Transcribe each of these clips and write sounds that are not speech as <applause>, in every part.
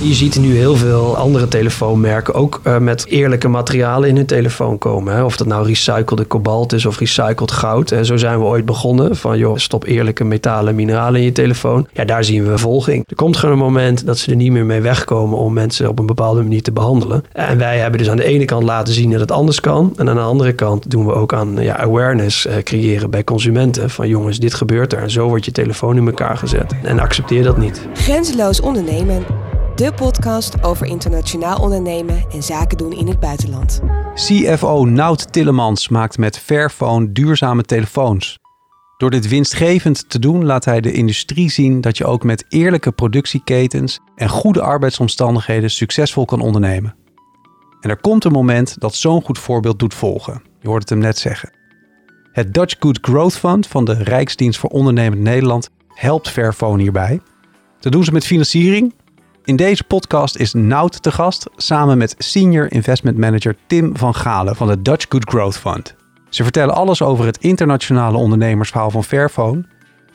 Je ziet nu heel veel andere telefoonmerken ook uh, met eerlijke materialen in hun telefoon komen. Hè. Of dat nou recyclede kobalt is of recycled goud. En zo zijn we ooit begonnen. Van joh, stop eerlijke metalen en mineralen in je telefoon. Ja, daar zien we volging. Er komt gewoon een moment dat ze er niet meer mee wegkomen om mensen op een bepaalde manier te behandelen. En wij hebben dus aan de ene kant laten zien dat het anders kan. En aan de andere kant doen we ook aan ja, awareness uh, creëren bij consumenten. Van jongens, dit gebeurt er. En zo wordt je telefoon in elkaar gezet. En accepteer dat niet. Grenzeloos ondernemen. De podcast over internationaal ondernemen en zaken doen in het buitenland. CFO Nout Tillemans maakt met Fairphone duurzame telefoons. Door dit winstgevend te doen laat hij de industrie zien dat je ook met eerlijke productieketens en goede arbeidsomstandigheden succesvol kan ondernemen. En er komt een moment dat zo'n goed voorbeeld doet volgen. Je hoort het hem net zeggen. Het Dutch Good Growth Fund van de Rijksdienst voor Ondernemend Nederland helpt Fairphone hierbij. Dat doen ze met financiering. In deze podcast is Nout te gast samen met Senior Investment Manager Tim van Galen van de Dutch Good Growth Fund. Ze vertellen alles over het internationale ondernemersverhaal van Fairphone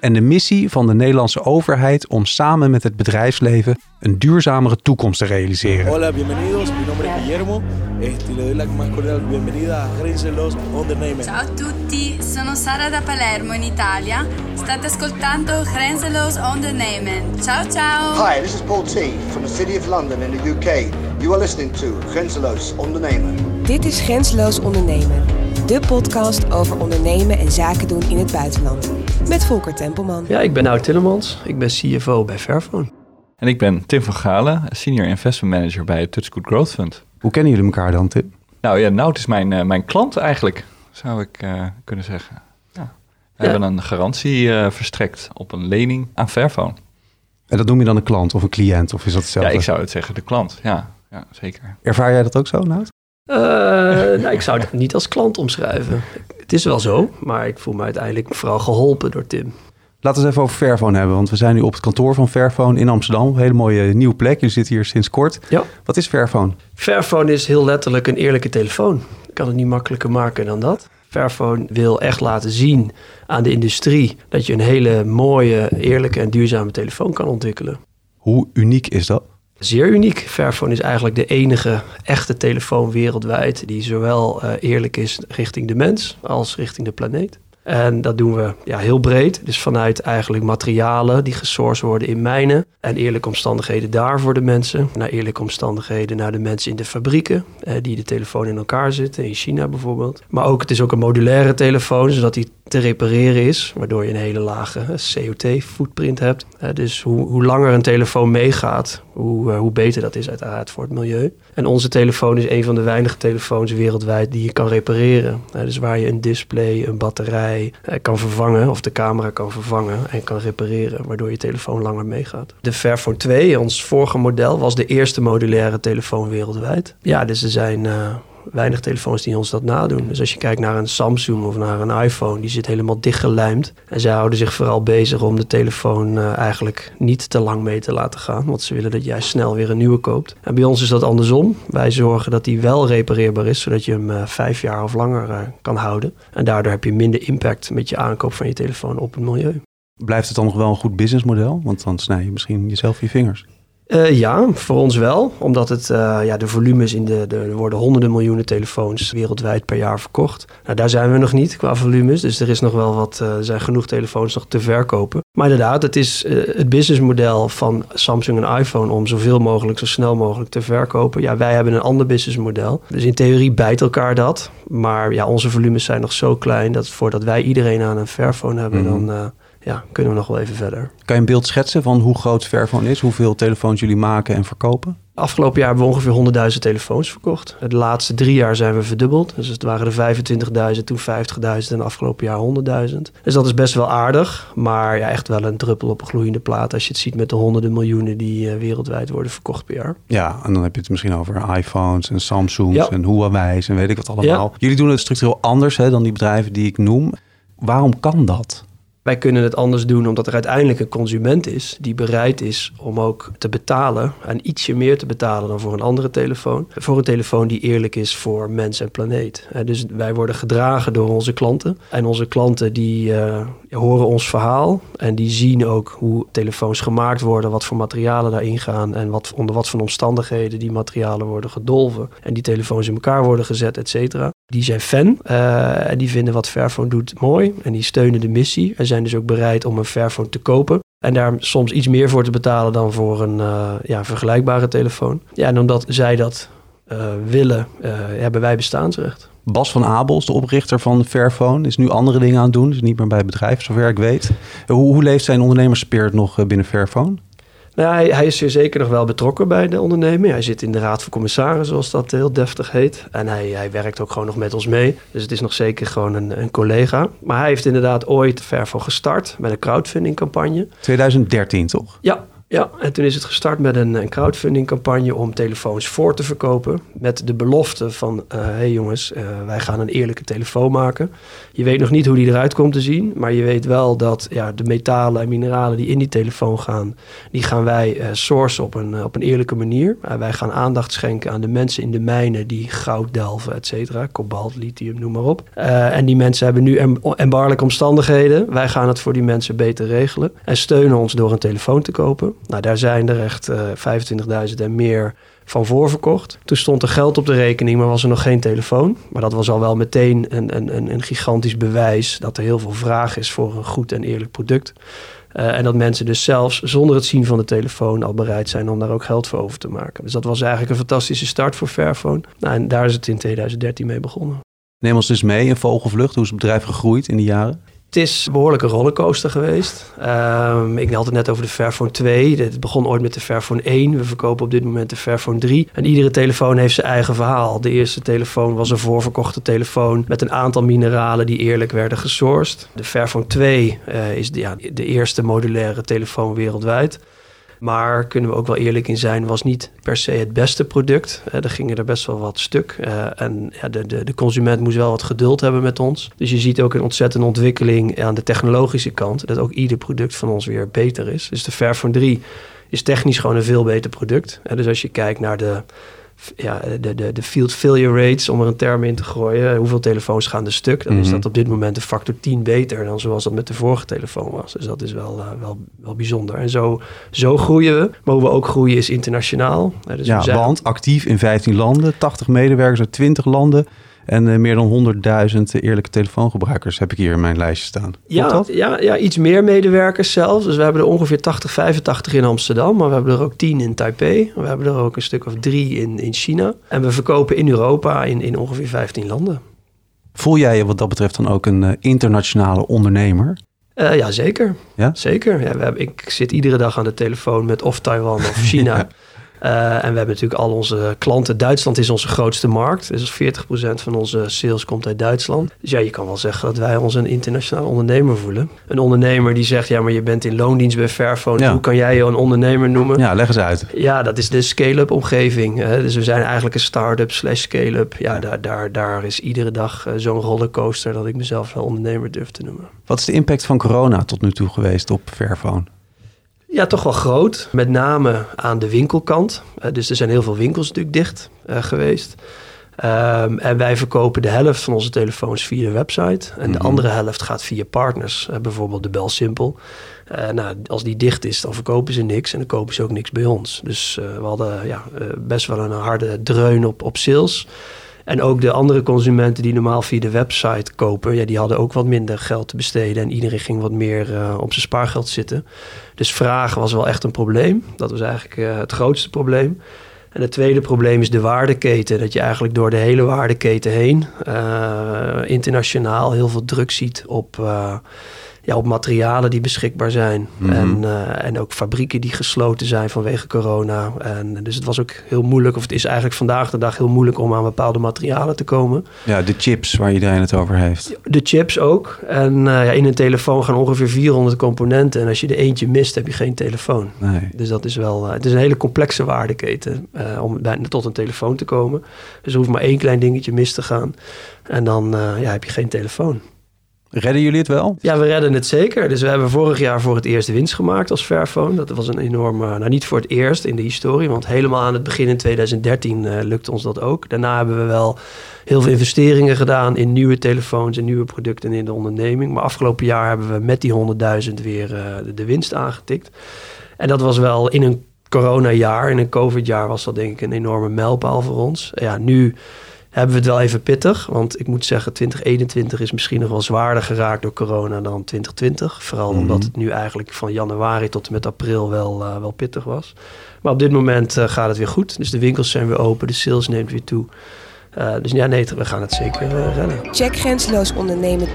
en de missie van de Nederlandse overheid om samen met het bedrijfsleven een duurzamere toekomst te realiseren. Hola, bienvenidos. Mi nombre es Guillermo. Este, le doy la más cordial bienvenida a Grenzeloos Ondernemen. Ciao a tutti, sono Sara da Palermo in Italia. State ascoltando Grenzeloos Ondernemen. Ciao ciao. Hi, this is Paul T from the City of London in the UK. You are listening to Grenzeloos Ondernemen. Dit is Grenzeloos Ondernemen. De podcast over ondernemen en zaken doen in het buitenland. Met Volker Tempelman. Ja, ik ben Nout Tillemans. Ik ben CFO bij Fairphone. En ik ben Tim van Galen, Senior Investment Manager bij Touch Good Growth Fund. Hoe kennen jullie elkaar dan, Tim? Nou ja, Nout is mijn, uh, mijn klant eigenlijk, zou ik uh, kunnen zeggen. Ja. We ja. hebben een garantie uh, verstrekt op een lening aan Fairphone. En dat noem je dan een klant of een cliënt? Of is dat hetzelfde? Ja, ik zou het zeggen de klant. Ja, ja zeker. Ervaar jij dat ook zo, Nout? Uh, nou, ik zou het niet als klant omschrijven. Het is wel zo, maar ik voel me uiteindelijk vooral geholpen door Tim. Laten we het even over Fairphone hebben, want we zijn nu op het kantoor van Fairphone in Amsterdam. Een hele mooie nieuwe plek. Je zit hier sinds kort. Ja. Wat is Fairphone? Fairphone is heel letterlijk een eerlijke telefoon. Ik kan het niet makkelijker maken dan dat. Fairphone wil echt laten zien aan de industrie dat je een hele mooie, eerlijke en duurzame telefoon kan ontwikkelen. Hoe uniek is dat? Zeer uniek. Fairphone is eigenlijk de enige echte telefoon wereldwijd die zowel uh, eerlijk is richting de mens als richting de planeet. En dat doen we ja, heel breed. Dus vanuit eigenlijk materialen die gesourced worden in mijnen. En eerlijke omstandigheden daar voor de mensen. Naar eerlijke omstandigheden naar de mensen in de fabrieken. Eh, die de telefoon in elkaar zitten. In China bijvoorbeeld. Maar ook, het is ook een modulaire telefoon. Zodat die te repareren is. Waardoor je een hele lage CO2-footprint hebt. Eh, dus hoe, hoe langer een telefoon meegaat. Hoe, uh, hoe beter dat is uiteraard voor het milieu. En onze telefoon is een van de weinige telefoons wereldwijd die je kan repareren. Dus waar je een display, een batterij kan vervangen. Of de camera kan vervangen en kan repareren. Waardoor je telefoon langer meegaat. De Fairphone 2, ons vorige model, was de eerste modulaire telefoon wereldwijd. Ja, dus er zijn weinig telefoons die ons dat nadoen. Dus als je kijkt naar een Samsung of naar een iPhone, die zit helemaal dichtgelijmd. En zij houden zich vooral bezig om de telefoon uh, eigenlijk niet te lang mee te laten gaan. Want ze willen dat jij snel weer een nieuwe koopt. En bij ons is dat andersom. Wij zorgen dat die wel repareerbaar is, zodat je hem uh, vijf jaar of langer uh, kan houden. En daardoor heb je minder impact met je aankoop van je telefoon op het milieu. Blijft het dan nog wel een goed businessmodel? Want dan snij je misschien jezelf je vingers. Uh, ja, voor ons wel. Omdat het, uh, ja, de volumes in de, de. Er worden honderden miljoenen telefoons wereldwijd per jaar verkocht. Nou, daar zijn we nog niet qua volumes. Dus er is nog wel wat. Uh, er zijn genoeg telefoons nog te verkopen. Maar inderdaad, het is het businessmodel van Samsung en iPhone om zoveel mogelijk, zo snel mogelijk te verkopen. Ja, wij hebben een ander businessmodel. Dus in theorie bijt elkaar dat. Maar ja, onze volumes zijn nog zo klein dat voordat wij iedereen aan een Fairphone hebben, mm -hmm. dan ja, kunnen we nog wel even verder. Kan je een beeld schetsen van hoe groot Fairphone is? Hoeveel telefoons jullie maken en verkopen? Afgelopen jaar hebben we ongeveer 100.000 telefoons verkocht. De laatste drie jaar zijn we verdubbeld. Dus het waren er 25.000, toen 50.000 en afgelopen jaar 100.000. Dus dat is best wel aardig. Maar ja, echt wel een druppel op een gloeiende plaat als je het ziet met de honderden miljoenen die uh, wereldwijd worden verkocht per jaar. Ja, en dan heb je het misschien over iPhones en Samsungs ja. en Huawei's en weet ik wat allemaal. Ja. Jullie doen het structureel anders hè, dan die bedrijven die ik noem. Waarom kan dat? Wij kunnen het anders doen omdat er uiteindelijk een consument is die bereid is om ook te betalen en ietsje meer te betalen dan voor een andere telefoon. Voor een telefoon die eerlijk is voor mens en planeet. Dus wij worden gedragen door onze klanten. En onze klanten die uh, horen ons verhaal en die zien ook hoe telefoons gemaakt worden, wat voor materialen daarin gaan en wat, onder wat voor omstandigheden die materialen worden gedolven en die telefoons in elkaar worden gezet, et cetera. Die zijn fan uh, en die vinden wat Fairphone doet mooi en die steunen de missie en zijn dus ook bereid om een Fairphone te kopen. En daar soms iets meer voor te betalen dan voor een uh, ja, vergelijkbare telefoon. Ja, en omdat zij dat uh, willen, hebben wij bestaansrecht. Bas van Abels, de oprichter van Fairphone, is nu andere dingen aan het doen. Is niet meer bij het bedrijf, zover ik weet. Hoe, hoe leeft zijn ondernemerspirit nog binnen Fairphone? Nou, hij, hij, is zeer zeker nog wel betrokken bij de onderneming. Hij zit in de raad van commissarissen, zoals dat heel deftig heet. En hij, hij werkt ook gewoon nog met ons mee. Dus het is nog zeker gewoon een, een collega. Maar hij heeft inderdaad ooit Fairphone gestart met een crowdfunding campagne. 2013 toch? Ja, ja, en toen is het gestart met een, een crowdfunding campagne om telefoons voor te verkopen. Met de belofte van, hé uh, hey jongens, uh, wij gaan een eerlijke telefoon maken. Je weet nog niet hoe die eruit komt te zien, maar je weet wel dat ja, de metalen en mineralen die in die telefoon gaan, die gaan wij uh, sourcen op een, op een eerlijke manier. wij gaan aandacht schenken aan de mensen in de mijnen die goud delven, et cetera, kobalt, lithium, noem maar op. en die mensen hebben nu em embarlijke omstandigheden. Wij gaan het voor die mensen beter regelen en steunen ons door een telefoon te kopen. Nou, daar zijn er echt uh, 25.000 en meer van voorverkocht. Toen stond er geld op de rekening, maar was er nog geen telefoon. Maar dat was al wel meteen een, een, een gigantisch bewijs dat er heel veel vraag is voor een goed en eerlijk product. Uh, en dat mensen dus zelfs zonder het zien van de telefoon al bereid zijn om daar ook geld voor over te maken. Dus dat was eigenlijk een fantastische start voor Fairphone. Nou, en daar is het in 2013 mee begonnen. Neem ons dus mee in vogelvlucht. Hoe is het bedrijf gegroeid in die jaren? Het is een behoorlijke rollercoaster geweest. Um, ik had het net over de Fairphone 2. Het begon ooit met de Fairphone 1. We verkopen op dit moment de Fairphone 3. En iedere telefoon heeft zijn eigen verhaal. De eerste telefoon was een voorverkochte telefoon met een aantal mineralen die eerlijk werden gesourced. De Fairphone 2 uh, is ja, de eerste modulaire telefoon wereldwijd. Maar kunnen we ook wel eerlijk in zijn, was niet per se het beste product. Uh, er gingen er best wel wat stuk. Uh, en ja, de, de, de, consument moest wel wat geduld hebben met ons. Dus je ziet ook een ontzettende ontwikkeling aan de technologische kant. Dat ook ieder product van ons weer beter is. Dus de Fairphone 3 is technisch gewoon een veel beter product. Uh, dus als je kijkt naar de ja, de, de, de field failure rates, om er een term in te gooien. Hoeveel telefoons gaan er stuk? Dan mm -hmm. is dat op dit moment een factor 10 beter dan zoals dat met de vorige telefoon was. Dus dat is wel, uh, wel, wel bijzonder. En zo, zo groeien we. Maar hoe we ook groeien is internationaal. Uh, dus ja, zijn... want actief in 15 landen, 80 medewerkers uit 20 landen. En uh, meer dan 100.000 eerlijke telefoongebruikers heb ik hier in mijn lijstje staan. Ja, ja, ja, iets meer medewerkers zelfs. Dus we hebben er ongeveer 80, 85 in Amsterdam. Maar we hebben er ook 10 in Taipei. We hebben er ook een stuk of drie in, in China. En we verkopen in Europa in, in ongeveer 15 landen. Voel jij je wat dat betreft dan ook een uh, internationale ondernemer? Uh, ja, zeker. Ja? Zeker. Ja, we hebben, ik zit iedere dag aan de telefoon met of Taiwan of China. <laughs> ja. Uh, en we hebben natuurlijk al onze klanten. Duitsland is onze grootste markt. Dus 40% van onze sales komt uit Duitsland. Dus ja, je kan wel zeggen dat wij ons een internationaal ondernemer voelen. Een ondernemer die zegt, ja, maar je bent in loondienst bij Fairphone. Ja. Hoe kan jij je een ondernemer noemen? Ja, leg eens uit. Ja, dat is de scale-up omgeving. Hè? Dus we zijn eigenlijk een start-up slash scale-up. Ja, daar, daar, daar is iedere dag uh, zo'n rollercoaster dat ik mezelf wel ondernemer durf te noemen. Wat is de impact van corona tot nu toe geweest op Fairphone? Ja, toch wel groot. Met name aan de winkelkant. Uh, dus er zijn heel veel winkels natuurlijk dicht uh, geweest. Um, en wij verkopen de helft van onze telefoons via de website. En de mm -hmm. andere helft gaat via partners. Uh, bijvoorbeeld de Bel Simpel. nou, als die dicht is, dan verkopen ze niks. En dan kopen ze ook niks bij ons. Dus we hadden ja, best wel een harde dreun op, op sales. En ook de andere consumenten die normaal via de website kopen, ja, die hadden ook wat minder geld te besteden. En iedereen ging wat meer uh, op zijn spaargeld zitten. Dus vraag was wel echt een probleem. Dat was eigenlijk uh, het grootste probleem. En het tweede probleem is de waardeketen. Dat je eigenlijk door de hele waardeketen heen uh, internationaal heel veel druk ziet op ja, op materialen die beschikbaar zijn. Mm -hmm. en, uh, en ook fabrieken die gesloten zijn vanwege corona. En dus het was ook heel moeilijk, of het is eigenlijk vandaag de dag heel moeilijk om aan bepaalde materialen te komen. Ja, de chips waar iedereen het over heeft. De chips ook. En uh, ja, in een telefoon gaan ongeveer 400 componenten. En als je er eentje mist, heb je geen telefoon. Nee. Dus dat is wel, uh, het is een hele complexe waardeketen om bij, tot een telefoon te komen. Dus er hoeft maar één klein dingetje mis te gaan. En dan ja, heb je geen telefoon. Redden jullie het wel? Ja, we redden het zeker. Dus we hebben vorig jaar voor het eerst winst gemaakt als Fairphone. Dat was een enorme, nou niet voor het eerst in de historie, want helemaal aan het begin in 2013 uh, lukte ons dat ook. Daarna hebben we wel heel veel investeringen gedaan in nieuwe telefoons en nieuwe producten in de onderneming. Maar afgelopen jaar hebben we met die 100.000 weer de, de winst aangetikt. En dat was wel in een coronajaar, in een COVID-jaar was dat denk ik een enorme mijlpaal voor ons. Ja, nu hebben we het wel even pittig. Want ik moet zeggen, 2021 is misschien nog wel zwaarder geraakt door corona dan 2020. Vooral Mhm. omdat het nu eigenlijk van januari tot en met april wel, uh, wel pittig was. Maar op dit moment uh, gaat het weer goed. Dus de winkels zijn weer open, de sales neemt weer toe. Uh, dus ja, nee, we gaan het zeker uh, redden. Check Grenzeloos Ondernemen 24-7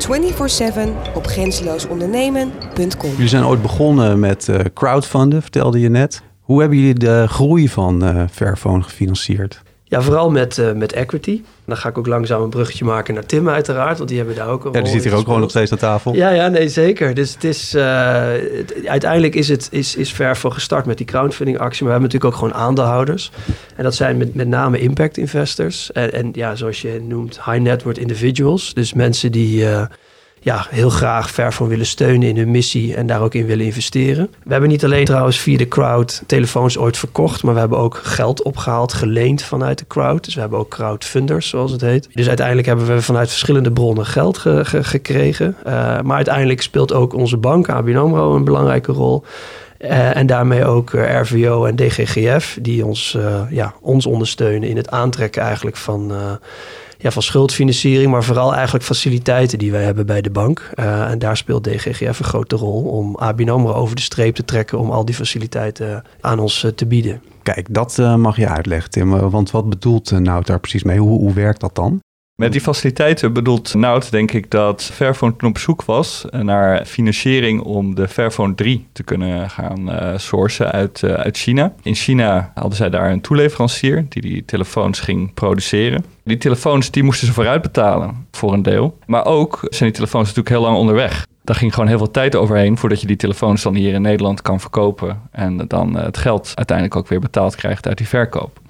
op grenzeloosondernemen.com. Jullie zijn ooit begonnen met uh, crowdfunden, vertelde je net. Hoe hebben jullie de groei van uh, Fairphone gefinancierd? Ja, vooral met, uh, met equity. Dan ga ik ook langzaam een bruggetje maken naar Tim uiteraard, want die hebben daar ook een Ja, die zit hier ook gewoon nog steeds aan tafel. Ja, ja, nee, zeker. Dus het is, uh, het, uiteindelijk is, het, is, is Fairphone gestart met die crowdfunding actie, maar we hebben natuurlijk ook gewoon aandeelhouders. En dat zijn met, met name impact investors. En, en ja, zoals je noemt, high net worth individuals. Dus mensen die... Uh, ja, heel graag Fairphone willen steunen in hun missie en daar ook in willen investeren. We hebben niet alleen trouwens via de crowd telefoons ooit verkocht, maar we hebben ook geld opgehaald, geleend vanuit de crowd. Dus we hebben ook crowdfunders, zoals het heet. Dus uiteindelijk hebben we vanuit verschillende bronnen geld ge ge gekregen. Uh, maar uiteindelijk speelt ook onze bank, ABN AMRO, een belangrijke rol. Uh, en daarmee ook uh, RVO en DGGF, die ons, ja, ons ondersteunen in het aantrekken eigenlijk van, ja, van schuldfinanciering, maar vooral eigenlijk faciliteiten die wij hebben bij de bank. Uh, en daar speelt DGGF een grote rol om ABN over de streep te trekken om al die faciliteiten aan ons uh, te bieden. Kijk, dat uh, mag je uitleggen, Tim. Want wat bedoelt Nout daar precies mee? Hoe, hoe werkt dat dan? Met die faciliteiten bedoelt Nout denk ik dat Fairphone toen op zoek was naar financiering om de Fairphone 3 te kunnen gaan uh, sourcen uit, uh, uit China. In China hadden zij daar een toeleverancier die die telefoons ging produceren. Die telefoons die moesten ze vooruit betalen voor een deel. Maar ook zijn die telefoons natuurlijk heel lang onderweg. Daar ging gewoon heel veel tijd overheen voordat je die telefoons dan hier in Nederland kan verkopen. En dan het geld uiteindelijk ook weer betaald krijgt uit die verkoop.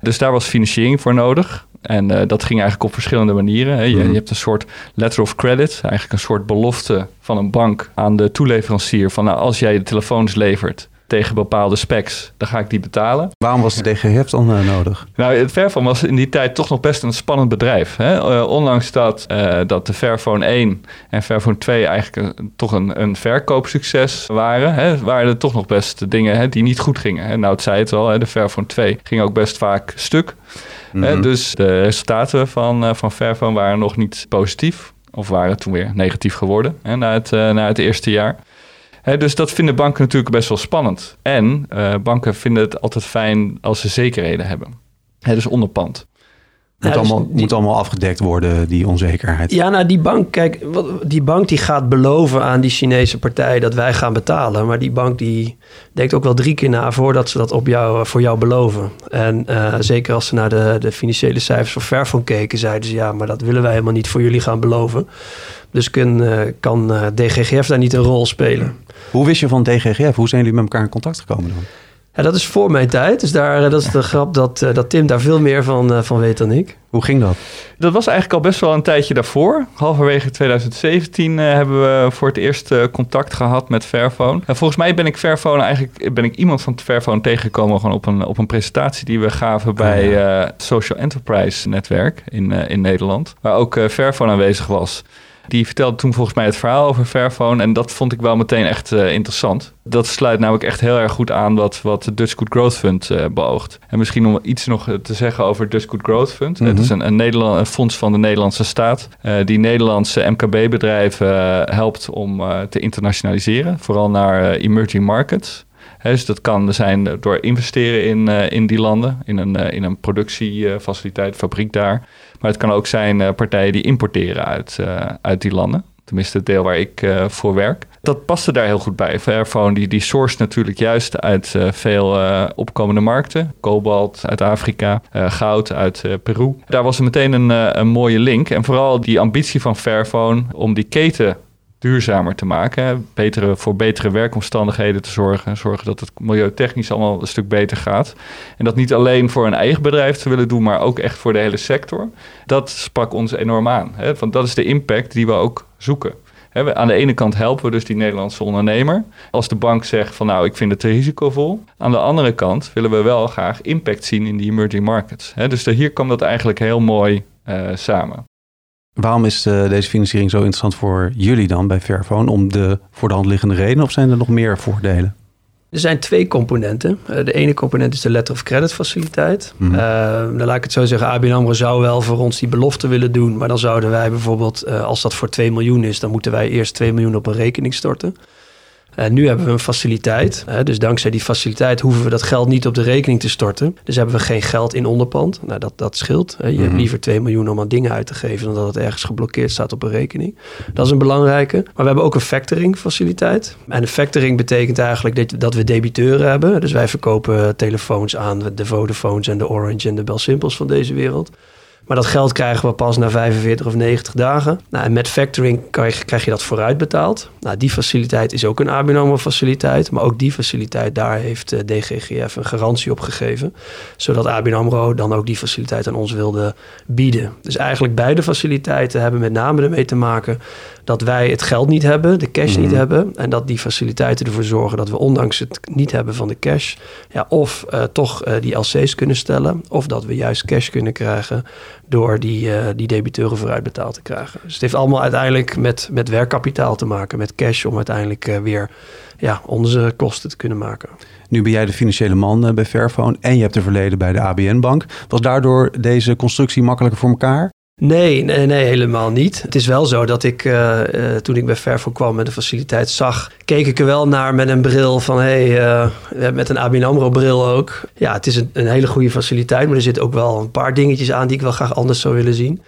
Dus daar was financiering voor nodig. En uh, dat ging eigenlijk op verschillende manieren. Hè. Je, je, hebt een soort letter of credit, eigenlijk een soort belofte van een bank aan de toeleverancier. Van nou, als jij de telefoons levert tegen bepaalde specs, dan ga ik die betalen. Waarom was de DGF dan uh, nodig? Nou, het Fairphone was in die tijd toch nog best een spannend bedrijf. Hè? Uh, ondanks dat, uh, dat de Fairphone 1 en Fairphone 2 eigenlijk een, toch een, een verkoopsucces waren, hè? waren er toch nog best dingen hè, die niet goed gingen. Hè? Nou, het zei het al, hè? de Fairphone 2 ging ook best vaak stuk. Mm -hmm. Dus de resultaten van, van Fairphone waren nog niet positief. Of waren toen weer negatief geworden hè, na, het, na het eerste jaar. He, dus dat vinden banken natuurlijk best wel spannend. En uh, banken vinden het altijd fijn als ze zekerheden hebben. He, dus onderpand. Moet, ja, dus allemaal, die, moet allemaal afgedekt worden, die onzekerheid. Ja, nou die bank, kijk, wat, die bank die gaat beloven aan die Chinese partij dat wij gaan betalen. Maar die bank die denkt ook wel drie keer na voordat ze dat op jou, voor jou beloven. En uh, zeker als ze naar de, de financiële cijfers van keken, zeiden ze ja, maar dat willen wij helemaal niet voor jullie gaan beloven. Dus kun, uh, kan uh, DGGF daar niet een rol spelen. Hoe wist je van DGGF? Hoe zijn jullie met elkaar in contact gekomen dan? Ja, dat is voor mijn tijd. Dus daar, dat is de grap dat, uh, dat Tim daar veel meer van, uh, van weet dan ik. Hoe ging dat? Dat was eigenlijk al best wel een tijdje daarvoor. Halverwege 2017 uh, hebben we voor het eerst contact gehad met Fairphone. volgens mij ben ik Fairphone eigenlijk ben ik iemand van Fairphone tegengekomen gewoon op een, op een presentatie die we gaven bij het Social Enterprise netwerk in, in Nederland. Waar ook Fairphone aanwezig was. Die vertelde toen volgens mij het verhaal over Fairphone. En dat vond ik wel meteen echt uh, interessant. Dat sluit namelijk echt heel erg goed aan wat, wat de Dutch Good Growth Fund uh, beoogt. En misschien om iets nog te zeggen over Dutch Good Growth Fund. Mm -hmm. Het is een, een, Nederland, een fonds van de Nederlandse staat. Uh, die Nederlandse MKB-bedrijven helpt om te internationaliseren. Vooral naar emerging markets. He, dus dat kan zijn door investeren in, uh, in die landen, in een, uh, in een productiefaciliteit, fabriek daar. Maar het kan ook zijn uh, partijen die importeren uit, uit die landen. Tenminste, het deel waar ik voor werk. Dat paste daar heel goed bij. Fairphone die, die source natuurlijk juist uit veel opkomende markten. Kobalt uit Afrika, goud uit Peru. Daar was er meteen een, een mooie link. En vooral die ambitie van Fairphone om die keten duurzamer te maken. Betere, voor betere werkomstandigheden te zorgen. Zorgen dat het milieutechnisch allemaal een stuk beter gaat. En dat niet alleen voor een eigen bedrijf te willen doen, maar ook echt voor de hele sector. Dat sprak ons enorm aan. Hè? Want dat is de impact die we ook zoeken. Hè, aan de ene kant helpen we dus die Nederlandse ondernemer. Als de bank zegt van nou, ik vind het te risicovol. Aan de andere kant willen we wel graag impact zien in die emerging markets. Dus hier kwam dat eigenlijk heel mooi uh, samen. Waarom is uh, deze financiering zo interessant voor jullie dan bij Fairphone? Om de voor de hand liggende reden of zijn er nog meer voordelen? Er zijn twee componenten. Uh, de ene component is de letter of credit faciliteit. Mm -hmm. uh, dan laat ik het zo zeggen, ABN AMRO zou wel voor ons die belofte willen doen. Maar dan zouden wij bijvoorbeeld, uh, als dat voor 2 miljoen is, dan moeten wij eerst 2 miljoen op een rekening storten. Uh, nu hebben we een faciliteit. Uh, dus dankzij die faciliteit hoeven we dat geld niet op de rekening te storten. Dus hebben we geen geld in onderpand. Nou, dat, dat scheelt. Uh, je mm -hmm. hebt liever 2 miljoen om aan dingen uit te geven... dan dat het ergens geblokkeerd staat op een rekening. Dat is een belangrijke. Maar we hebben ook een factoring faciliteit. En de factoring betekent eigenlijk dat, dat we debiteuren hebben. Dus wij verkopen telefoons aan de Vodafones en de Orange en de Bell Simples van deze wereld. Maar dat geld krijgen we pas na 45 of 90 dagen. Nou, en met factoring krijg, krijg je dat vooruit betaald. Nou, die faciliteit is ook een ABN faciliteit. Maar ook die faciliteit, daar heeft uh, DGGF een garantie op gegeven. Zodat ABN AMRO dan ook die faciliteit aan ons wilde bieden. Dus eigenlijk beide faciliteiten hebben met name ermee te maken... dat wij het geld niet hebben, de cash mm. niet hebben. En dat die faciliteiten ervoor zorgen dat we ondanks het niet hebben van de cash... Ja, of uh, toch uh, die LC's kunnen stellen. Of dat we juist cash kunnen krijgen door die, uh, die debiteuren vooruit betaald te krijgen. Dus het heeft allemaal uiteindelijk met, met werkkapitaal te maken, met cash, om uiteindelijk uh, weer ja, onze kosten te kunnen maken. Nu ben jij de financiële man uh, bij Fairphone en je hebt een verleden bij de ABN-bank. Was daardoor deze constructie makkelijker voor elkaar? Nee, nee, nee, helemaal niet. Het is wel zo dat ik, uh, uh, toen ik bij Fairphone kwam met de faciliteit zag, keek ik er wel naar met een bril van, hé, hey, uh, met een ABN AMRO bril ook. Ja, het is een, een, hele goede faciliteit, maar er zitten ook wel een paar dingetjes aan die ik wel graag anders zou willen zien.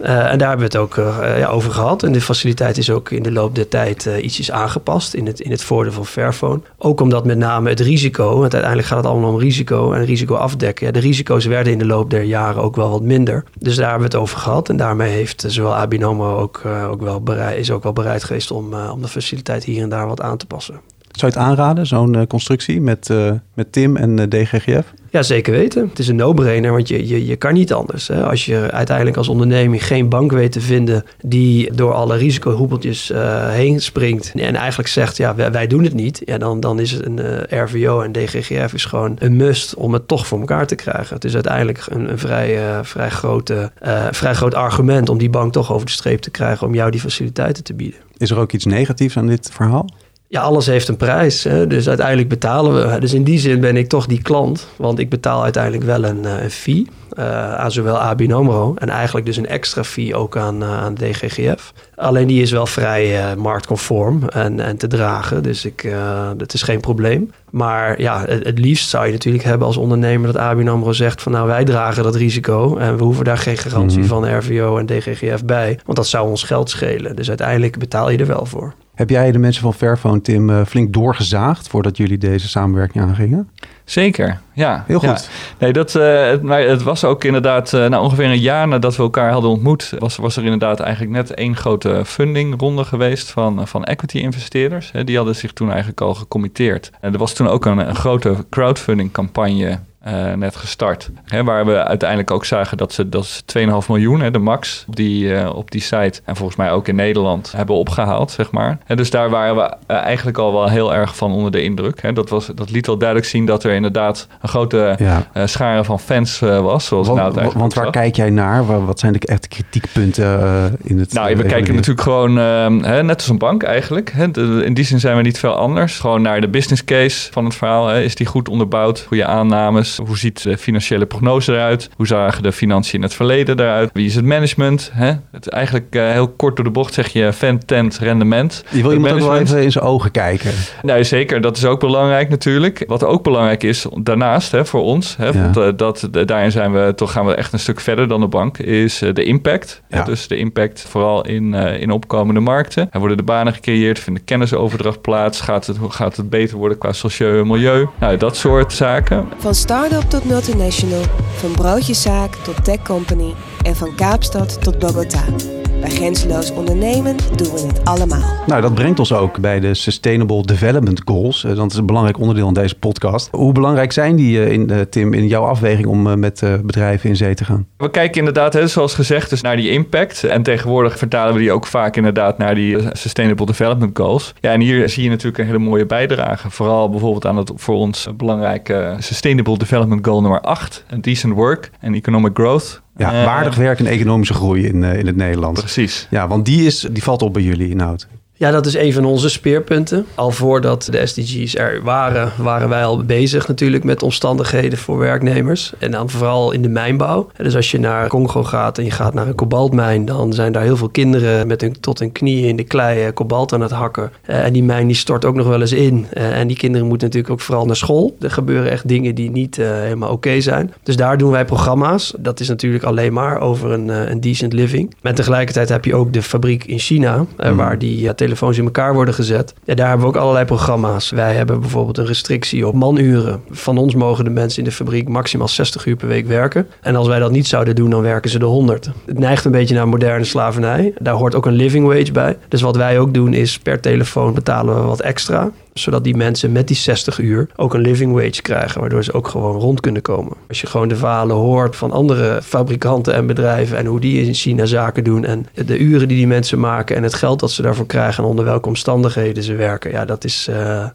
Uh, en daar hebben we het ook uh, ja, over gehad. En de faciliteit is ook in de loop der tijd uh, ietsjes aangepast in het, in het voordeel van Fairphone. Ook omdat met name het risico, want uiteindelijk gaat het allemaal om risico en risico afdekken. Ja, de risico's werden in de loop der jaren ook wel wat minder. Dus daar hebben we het over gehad. En daarmee heeft zowel ABN AMRO ook, ook wel bereid, is ook wel bereid geweest om, om de faciliteit hier en daar wat aan te passen. Zou je het aanraden, zo'n uh, constructie met, uh, met Tim en uh, DGGF? Ja, zeker weten. Het is een no-brainer, want je, je, je kan niet anders. Hè. Als je uiteindelijk als onderneming geen bank weet te vinden... die door alle risicohoepeltjes heen springt... en eigenlijk zegt, ja, wij, wij, doen het niet... Ja, dan, dan is het een RVO en DGGF is gewoon een must om het toch voor elkaar te krijgen. Het is uiteindelijk een, een vrij, vrij, grote, vrij groot argument... om die bank toch over de streep te krijgen... om jou die faciliteiten te bieden. Is er ook iets negatiefs aan dit verhaal? Ja, alles heeft een prijs. Hè? Dus uiteindelijk betalen we. Dus in die zin ben ik toch die klant. Want ik betaal uiteindelijk wel een, een fee uh, aan zowel ABN AMRO... en eigenlijk dus een extra fee ook aan, uh, aan DGGF. Alleen die is wel vrij uh, marktconform en, en te dragen. Dus ik, dat is geen probleem. Maar ja, het, het, liefst zou je natuurlijk hebben als ondernemer... dat ABN AMRO zegt van nou wij dragen dat risico... en we hoeven daar geen garantie mm-hmm. van RVO en DGGF bij. Want dat zou ons geld schelen. Dus uiteindelijk betaal je er wel voor. Heb jij de mensen van Fairphone, Tim, uh, flink doorgezaagd voordat jullie deze samenwerking aangingen? Zeker, ja. Heel goed. Ja. Nee, dat, uh, het, maar het was ook inderdaad, uh, nou, ongeveer een jaar nadat we elkaar hadden ontmoet, was, was er inderdaad eigenlijk net één grote fundingronde geweest van, van equity investeerders. Die hadden zich toen eigenlijk al gecommitteerd. En er was toen ook een, een grote crowdfunding campagne uh, net gestart. Hè, waar we uiteindelijk ook zagen dat ze, dat ze 2,5 miljoen, hè, de max, op die, uh, op die site en volgens mij ook in Nederland hebben opgehaald, zeg maar. En dus daar waren we uh, eigenlijk al wel heel erg van onder de indruk. Hè. Dat, was, dat liet wel duidelijk zien dat er inderdaad een grote ja. schare van fans was. Zoals want, nou het want waar kijk jij naar? Wat zijn de echte kritiekpunten in het Nou, we kijken natuurlijk gewoon, hè, net als een bank eigenlijk. Hè. In die zin zijn we niet veel anders. Gewoon naar de business case van het verhaal. Hè. Is die goed onderbouwd? Goede aannames? Hoe ziet de financiële prognose eruit? Hoe zagen de financiën in het verleden eruit? Wie is het management? Hè? Het eigenlijk uh, heel kort door de bocht zeg je fan, tent, rendement. Je wil iemand ook wel even in zijn ogen kijken. Nee, zeker. Dat is ook belangrijk natuurlijk. Wat ook belangrijk is daarnaast hè, voor ons, hè, ja. want, uh, dat, daarin zijn we, toch gaan we echt een stuk verder dan de bank, is uh, de impact. Ja. Dus de impact vooral in, in opkomende markten. Er worden de banen gecreëerd, vindt de kennisoverdracht plaats, gaat het, gaat het beter worden qua sociaal milieu. Nou, dat soort zaken. Van start-up tot multinational, van broodjeszaak tot tech company en van Kaapstad tot Bogota. Bij Grenzeloos Ondernemen doen we het allemaal. Nou, dat brengt ons ook bij de Sustainable Development Goals. Eh, Dat is een belangrijk onderdeel in deze podcast. Hoe belangrijk zijn die, eh, in, eh, Tim, in jouw afweging om met bedrijven in zee te gaan? We kijken inderdaad, hè, zoals gezegd, dus naar die impact. En tegenwoordig vertalen we die ook vaak inderdaad naar die Sustainable Development Goals. Ja, en hier zie je natuurlijk een hele mooie bijdrage. Vooral bijvoorbeeld aan het voor ons belangrijke Sustainable Development Goal nummer 8. Decent work en economic growth. Ja, Eh, waardig werk en economische groei in, eh, in het Nederlands. Precies. Ja, want die, is, die valt op bij jullie inhoud. Ja, dat is een van onze speerpunten. Al voordat de SDG's er waren, waren wij al bezig natuurlijk met omstandigheden voor werknemers. En dan vooral in de mijnbouw. Dus als je naar Congo gaat en je gaat naar een kobaltmijn, dan zijn daar heel veel kinderen met hun, tot hun knieën in de klei eh, kobalt aan het hakken. Eh, en die mijn die stort ook nog wel eens in. Eh, en die kinderen moeten natuurlijk ook vooral naar school. Er gebeuren echt dingen die niet helemaal oké zijn. Dus daar doen wij programma's. Dat is natuurlijk alleen maar over een, een decent living. Maar tegelijkertijd heb je ook de fabriek in China, eh, waar die telefoons in elkaar worden gezet. Ja, daar hebben we ook allerlei programma's. Wij hebben bijvoorbeeld een restrictie op manuren. Van ons mogen de mensen in de fabriek maximaal 60 uur per week werken. En als wij dat niet zouden doen, dan werken ze de 100. Het neigt een beetje naar moderne slavernij. Daar hoort ook een living wage bij. Dus wat wij ook doen is per telefoon betalen we wat extra zodat die mensen met die 60 uur ook een living wage krijgen, waardoor ze ook gewoon rond kunnen komen. Als je gewoon de verhalen hoort van andere fabrikanten en bedrijven en hoe die in China zaken doen en de uren die die mensen maken en het geld dat ze daarvoor krijgen en onder welke omstandigheden ze werken, ja, dat is eh,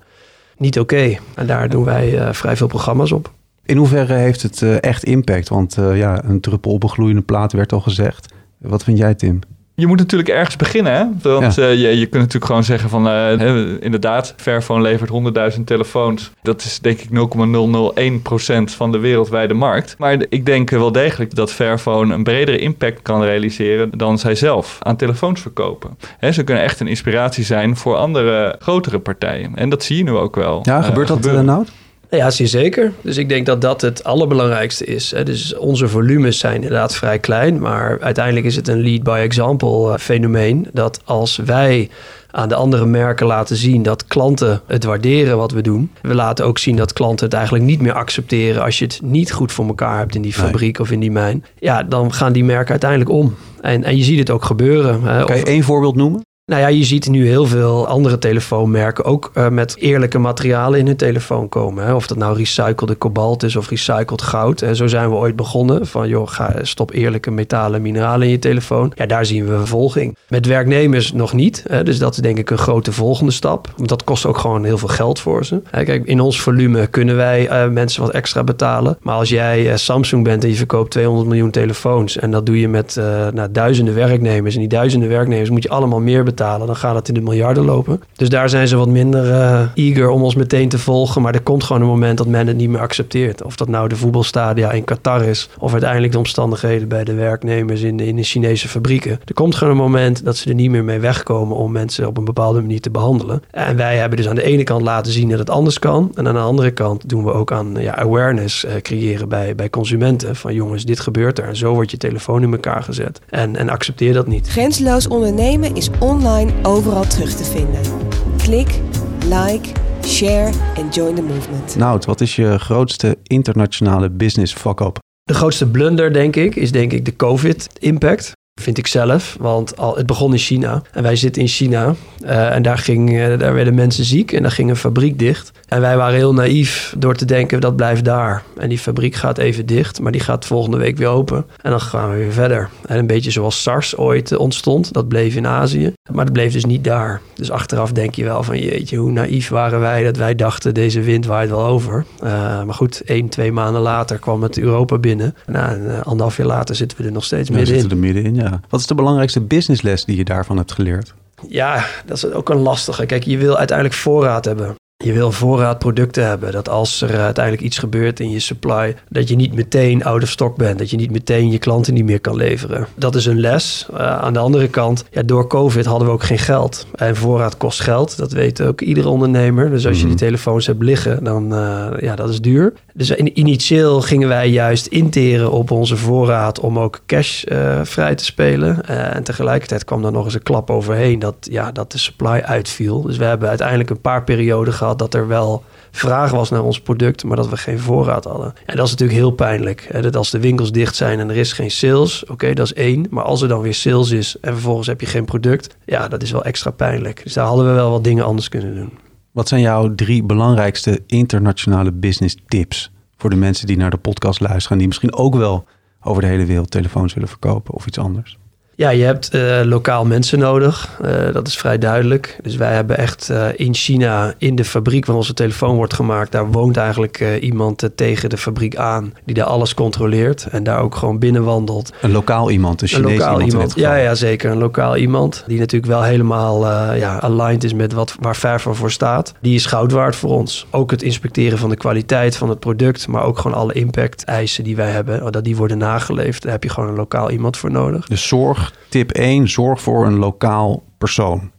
niet oké. En daar doen wij eh, vrij veel programma's op. In hoeverre heeft het eh, echt impact? Want ja, een druppel op een gloeiende plaat werd al gezegd. Wat vind jij, Tim? Je moet natuurlijk ergens beginnen, hè? Want Ja. eh, je, je kunt natuurlijk gewoon zeggen van... eh, inderdaad, Fairphone levert 100.000 telefoons. Dat is denk ik 0,001% van de wereldwijde markt. Maar ik denk wel degelijk dat Fairphone een bredere impact kan realiseren... dan zij zelf aan telefoons verkopen. Hè, ze kunnen echt een inspiratie zijn voor andere grotere partijen. En dat zie je nu ook wel. Ja, eh, gebeurt dat gebeuren. Ja, zeer zeker. Dus ik denk dat dat het allerbelangrijkste is. Dus onze volumes zijn inderdaad vrij klein, maar uiteindelijk is het een lead by example eh, fenomeen. Dat als wij aan de andere merken laten zien dat klanten het waarderen wat we doen. We laten ook zien dat klanten het eigenlijk niet meer accepteren als je het niet goed voor elkaar hebt in die Nee. fabriek of in die mijn. Ja, dan gaan die merken uiteindelijk om. En, en je ziet het ook gebeuren. Kan je één voorbeeld noemen? Nou ja, je ziet nu heel veel andere telefoonmerken ook eh, met eerlijke materialen in hun telefoon komen. Hè. Of dat nou recyclede kobalt is of recycled goud. En zo zijn we ooit begonnen. Van joh, ga, stop eerlijke metalen en mineralen in je telefoon. Ja, daar zien we vervolging. Met werknemers nog niet. Hè. Dus dat is denk ik een grote volgende stap. Want dat kost ook gewoon heel veel geld voor ze. Kijk, in ons volume kunnen wij eh, mensen wat extra betalen. Maar als jij eh, Samsung bent en je verkoopt 200 miljoen telefoons. En dat doe je met nou, duizenden werknemers. En die duizenden werknemers moet je allemaal meer betalen. Dan gaat het in de miljarden lopen. Dus daar zijn ze wat minder eh, eager om ons meteen te volgen. Maar er komt gewoon een moment dat men het niet meer accepteert. Of dat nou de voetbalstadia in Qatar is. Of uiteindelijk de omstandigheden bij de werknemers in de, in de Chinese fabrieken. Er komt gewoon een moment dat ze er niet meer mee wegkomen om mensen op een bepaalde manier te behandelen. En wij hebben dus aan de ene kant laten zien dat het anders kan. En aan de andere kant doen we ook aan ja, awareness eh, creëren bij, bij consumenten. Van jongens, dit gebeurt er. En zo wordt je telefoon in elkaar gezet. En, en accepteer dat niet. Grenzeloos ondernemen is online overal terug te vinden. Klik, like, share en join the movement. Nou, wat is je grootste internationale business fuck-up? De grootste blunder, denk ik, is denk ik de COVID-impact. Vind ik zelf, want al, het begon in China en wij zitten in China eh, en daar, ging, eh, daar werden mensen ziek en daar ging een fabriek dicht. En wij waren heel naïef door te denken dat blijft daar. En die fabriek gaat even dicht, maar die gaat volgende week weer open. En dan gaan we weer verder. En een beetje zoals SARS ooit eh, ontstond, dat bleef in Azië, maar dat bleef dus niet daar. Dus achteraf denk je wel van jeetje, hoe naïef waren wij dat wij dachten deze wind waait wel over. Maar goed, één, twee maanden later kwam het Europa binnen. Nou, en, anderhalf jaar later zitten we er nog steeds We middenin. zitten er middenin, ja. Wat is de belangrijkste businessles die je daarvan hebt geleerd? Ja, dat is ook een lastige. Kijk, je wil uiteindelijk voorraad hebben. Je wil voorraad producten hebben. Dat als er uiteindelijk iets gebeurt in je supply, dat je niet meteen out of stock bent. Dat je niet meteen je klanten niet meer kan leveren. Dat is een les. Eh, aan de andere kant, ja, door COVID hadden we ook geen geld. En voorraad kost geld. Dat weet ook iedere ondernemer. Dus als je die telefoons hebt liggen, dan uh, ja, dat is duur. Dus in, initieel gingen wij juist interen op onze voorraad om ook cash uh, vrij te spelen. Uh, en tegelijkertijd kwam er nog eens een klap overheen dat, ja, dat de supply uitviel. Dus we hebben uiteindelijk een paar perioden gehad gehad dat er wel vraag was naar ons product, maar dat we geen voorraad hadden. En dat is natuurlijk heel pijnlijk. Hè? Dat als de winkels dicht zijn en er is geen sales, oké, dat is één. Maar als er dan weer sales is en vervolgens heb je geen product, ja, dat is wel extra pijnlijk. Dus daar hadden we wel wat dingen anders kunnen doen. Wat zijn jouw drie belangrijkste internationale business tips voor de mensen die naar de podcast luisteren, die misschien ook wel over de hele wereld telefoons willen verkopen of iets anders? Ja, je hebt uh, lokaal mensen nodig. Uh, dat is vrij duidelijk. Dus wij hebben echt uh, in China, in de fabriek waar onze telefoon wordt gemaakt, daar woont eigenlijk iemand tegen de fabriek aan die daar alles controleert en daar ook gewoon binnenwandelt. Een lokaal iemand, een Chinees een lokaal iemand. iemand. Ja, ja, zeker. Een lokaal iemand die natuurlijk wel helemaal ja, aligned is met wat, waar Verva voor staat. Die is goud waard voor ons. Ook het inspecteren van de kwaliteit van het product, maar ook gewoon alle impact eisen die wij hebben, dat die worden nageleefd. Daar heb je gewoon een lokaal iemand voor nodig. De zorg Tip 1, zorg voor een lokaal persoon.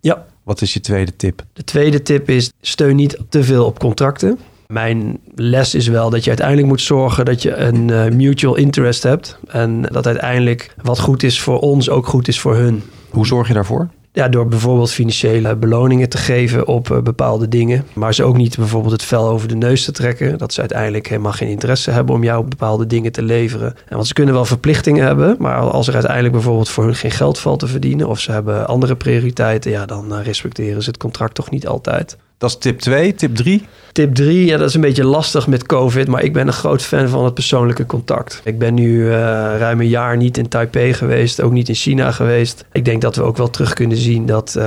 Ja. Wat is je tweede tip? De tweede tip is steun niet te veel op contracten. Mijn les is wel dat je uiteindelijk moet zorgen dat je een uh, mutual interest hebt. En dat uiteindelijk wat goed is voor ons ook goed is voor hun. Hoe zorg je daarvoor? Ja, door bijvoorbeeld financiële beloningen te geven op uh, bepaalde dingen. Maar ze ook niet bijvoorbeeld het vel over de neus te trekken. Dat ze uiteindelijk helemaal geen interesse hebben om jou bepaalde dingen te leveren. En want ze kunnen wel verplichtingen hebben. Maar als er uiteindelijk bijvoorbeeld voor hun geen geld valt te verdienen. Of ze hebben andere prioriteiten. Ja, dan uh, respecteren ze het contract toch niet altijd. Dat is tip 2. Tip 3? Tip 3, ja, dat is een beetje lastig met COVID, maar ik ben een groot fan van het persoonlijke contact. Ik ben nu uh, ruim een jaar niet in Taipei geweest, ook niet in China geweest. Ik denk dat we ook wel terug kunnen zien dat, uh,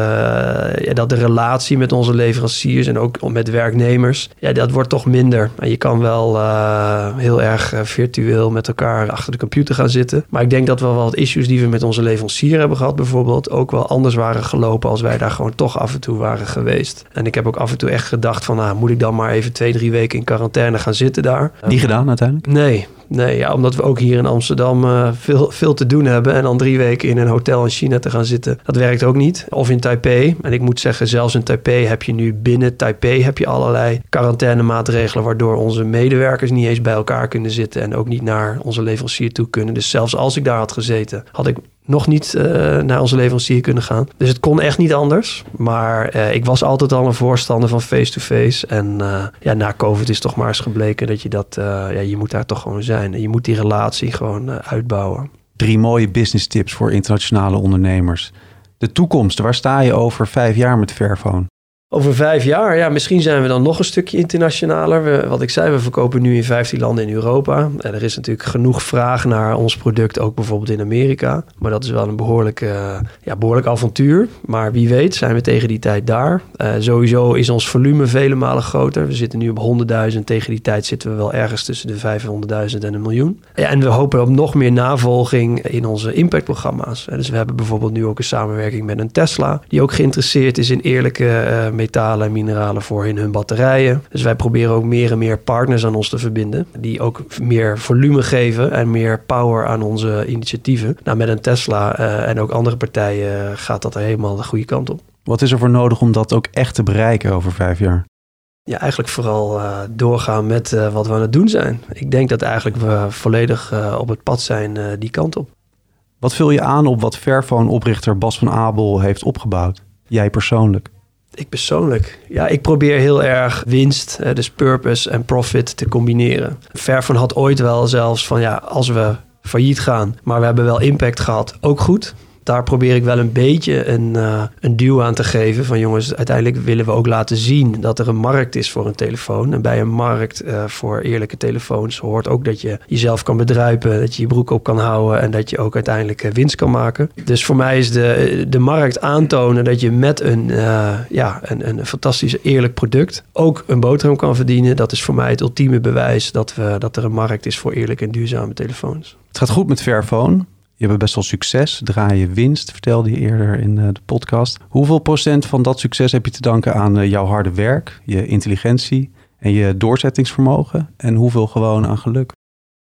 ja, dat de relatie met onze leveranciers en ook met werknemers, ja, dat wordt toch minder. En je kan wel uh, heel erg virtueel met elkaar achter de computer gaan zitten. Maar ik denk dat we wel wat issues die we met onze leverancier hebben gehad, bijvoorbeeld, ook wel anders waren gelopen als wij daar gewoon toch af en toe waren geweest. En ik heb ook af en toe echt gedacht van, nou, moet ik dan maar even twee, drie weken in quarantaine gaan zitten daar. Niet gedaan uiteindelijk? Nee, nee ja, omdat we ook hier in Amsterdam uh, veel, veel te doen hebben. En dan drie weken in een hotel in China te gaan zitten, dat werkt ook niet. Of in Taipei. En ik moet zeggen, zelfs in Taipei heb je nu binnen Taipei heb je allerlei quarantainemaatregelen... waardoor onze medewerkers niet eens bij elkaar kunnen zitten... en ook niet naar onze leverancier toe kunnen. Dus zelfs als ik daar had gezeten, had ik nog niet uh, naar onze leverancier kunnen gaan. Dus het kon echt niet anders. Maar uh, ik was altijd al een voorstander van face-to-face. En uh, ja, na COVID is toch maar eens gebleken dat je dat... ja, je moet daar toch gewoon zijn. Je moet die relatie gewoon uitbouwen. Drie mooie business tips voor internationale ondernemers. De toekomst, waar sta je over vijf jaar met Fairphone? Over vijf jaar, ja, misschien zijn we dan nog een stukje internationaler. Wat ik zei, we verkopen nu in 15 landen in Europa. En er is natuurlijk genoeg vraag naar ons product, ook bijvoorbeeld in Amerika. Maar dat is wel een behoorlijk, uh, ja, behoorlijk avontuur. Maar wie weet zijn we tegen die tijd daar. Uh, sowieso is ons volume vele malen groter. We zitten nu op 100.000. Tegen die tijd zitten we wel ergens tussen de 500.000 en een miljoen. Ja, en we hopen op nog meer navolging in onze impactprogramma's. Dus we hebben bijvoorbeeld nu ook een samenwerking met een Tesla. Die ook geïnteresseerd is in eerlijke metalen en mineralen voor in hun batterijen. Dus wij proberen ook meer en meer partners aan ons te verbinden. Die ook meer volume geven en meer power aan onze initiatieven. Nou, met een Tesla uh, en ook andere partijen gaat dat er helemaal de goede kant op. Wat is er voor nodig om dat ook echt te bereiken over vijf jaar? Ja, eigenlijk vooral uh, doorgaan met uh, wat we aan het doen zijn. Ik denk dat eigenlijk we volledig op het pad zijn die kant op. Wat vul je aan op wat Fairphone-oprichter Bas van Abel heeft opgebouwd? Jij persoonlijk? Ik persoonlijk, ja, ik probeer heel erg winst, dus purpose en profit te combineren. Fairphone had ooit wel zelfs van ja, als we failliet gaan, maar we hebben wel impact gehad, ook goed daar probeer ik wel een beetje een, uh, een duw aan te geven. Van jongens, uiteindelijk willen we ook laten zien dat er een markt is voor een telefoon. En bij een markt uh, voor eerlijke telefoons hoort ook dat je jezelf kan bedruipen, dat je je broek op kan houden en dat je ook uiteindelijk uh, winst kan maken. Dus voor mij is de, de markt aantonen dat je met een, ja, een, een fantastisch eerlijk product ook een boterham kan verdienen. Dat is voor mij het ultieme bewijs dat, we, dat er een markt is voor eerlijke en duurzame telefoons. Het gaat goed met Fairphone. Je hebt best wel succes, draai je winst, vertelde je eerder in de podcast. Hoeveel procent van dat succes heb je te danken aan jouw harde werk, je intelligentie en je doorzettingsvermogen? En hoeveel gewoon aan geluk?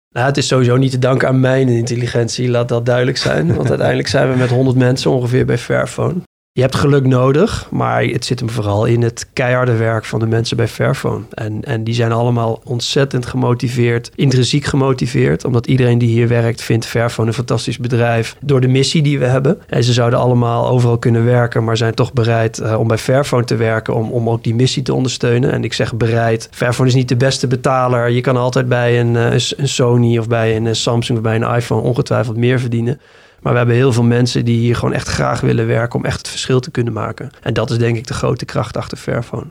Nou, het is sowieso niet te danken aan mijn intelligentie, laat dat duidelijk zijn. Want <laughs> uiteindelijk zijn we met 100 mensen ongeveer bij Fairphone. Je hebt geluk nodig, maar het zit hem vooral in het keiharde werk van de mensen bij Fairphone. En, en die zijn allemaal ontzettend gemotiveerd, intrinsiek gemotiveerd, omdat iedereen die hier werkt vindt Fairphone een fantastisch bedrijf door de missie die we hebben. En ze zouden allemaal overal kunnen werken, maar zijn toch bereid uh, om bij Fairphone te werken om, om ook die missie te ondersteunen. En ik zeg bereid. Fairphone is niet de beste betaler. Je kan altijd bij een, uh, een Sony of bij een Samsung of bij een iPhone ongetwijfeld meer verdienen. Maar we hebben heel veel mensen die hier gewoon echt graag willen werken om echt het verschil te kunnen maken. En dat is denk ik de grote kracht achter Fairphone.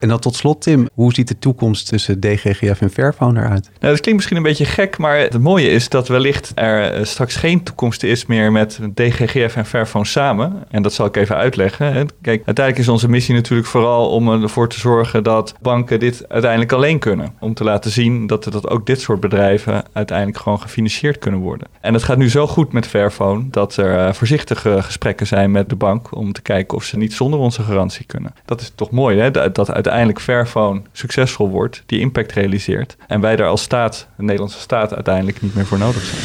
En dan tot slot, Tim, hoe ziet de toekomst tussen DGGF en Fairphone eruit? Nou, dat klinkt misschien een beetje gek, maar het mooie is dat wellicht er eh, straks geen toekomst is meer met DGGF en Fairphone samen. En dat zal ik even uitleggen. Kijk, uiteindelijk is onze missie natuurlijk vooral om ervoor te zorgen dat banken dit uiteindelijk alleen kunnen. Om te laten zien dat, dat ook dit soort bedrijven uiteindelijk gewoon gefinancierd kunnen worden. En het gaat nu zo goed met Fairphone dat er eh, voorzichtige gesprekken zijn met de bank om te kijken of ze niet zonder onze garantie kunnen. Dat is toch mooi, hè? Dat uiteindelijk uiteindelijk Fairphone succesvol wordt, die impact realiseert. En wij daar als staat, de Nederlandse staat, uiteindelijk niet meer voor nodig zijn.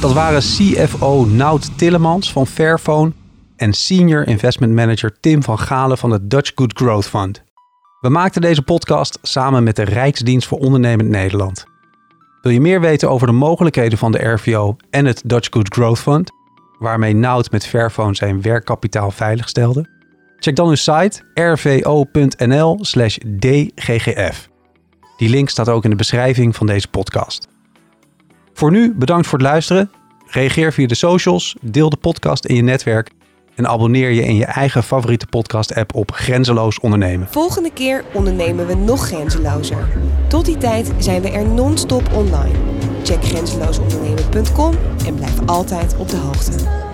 Dat waren CFO Nout Tillemans van Fairphone en Senior Investment Manager Tim van Galen van het Dutch Good Growth Fund. We maakten deze podcast samen met de Rijksdienst voor Ondernemend Nederland. Wil je meer weten over de mogelijkheden van de RVO en het Dutch Good Growth Fund, waarmee Nout met Fairphone zijn werkkapitaal veiligstelde? Check dan hun site rvo.nl/dggf. Die link staat ook in de beschrijving van deze podcast. Voor nu bedankt voor het luisteren. Reageer via de socials, deel de podcast in je netwerk en abonneer je in je eigen favoriete podcast-app op Grenzeloos Ondernemen. Volgende keer ondernemen we nog grenzelozer. Tot die tijd zijn we er non-stop online. Check grenzeloosondernemen.com en blijf altijd op de hoogte.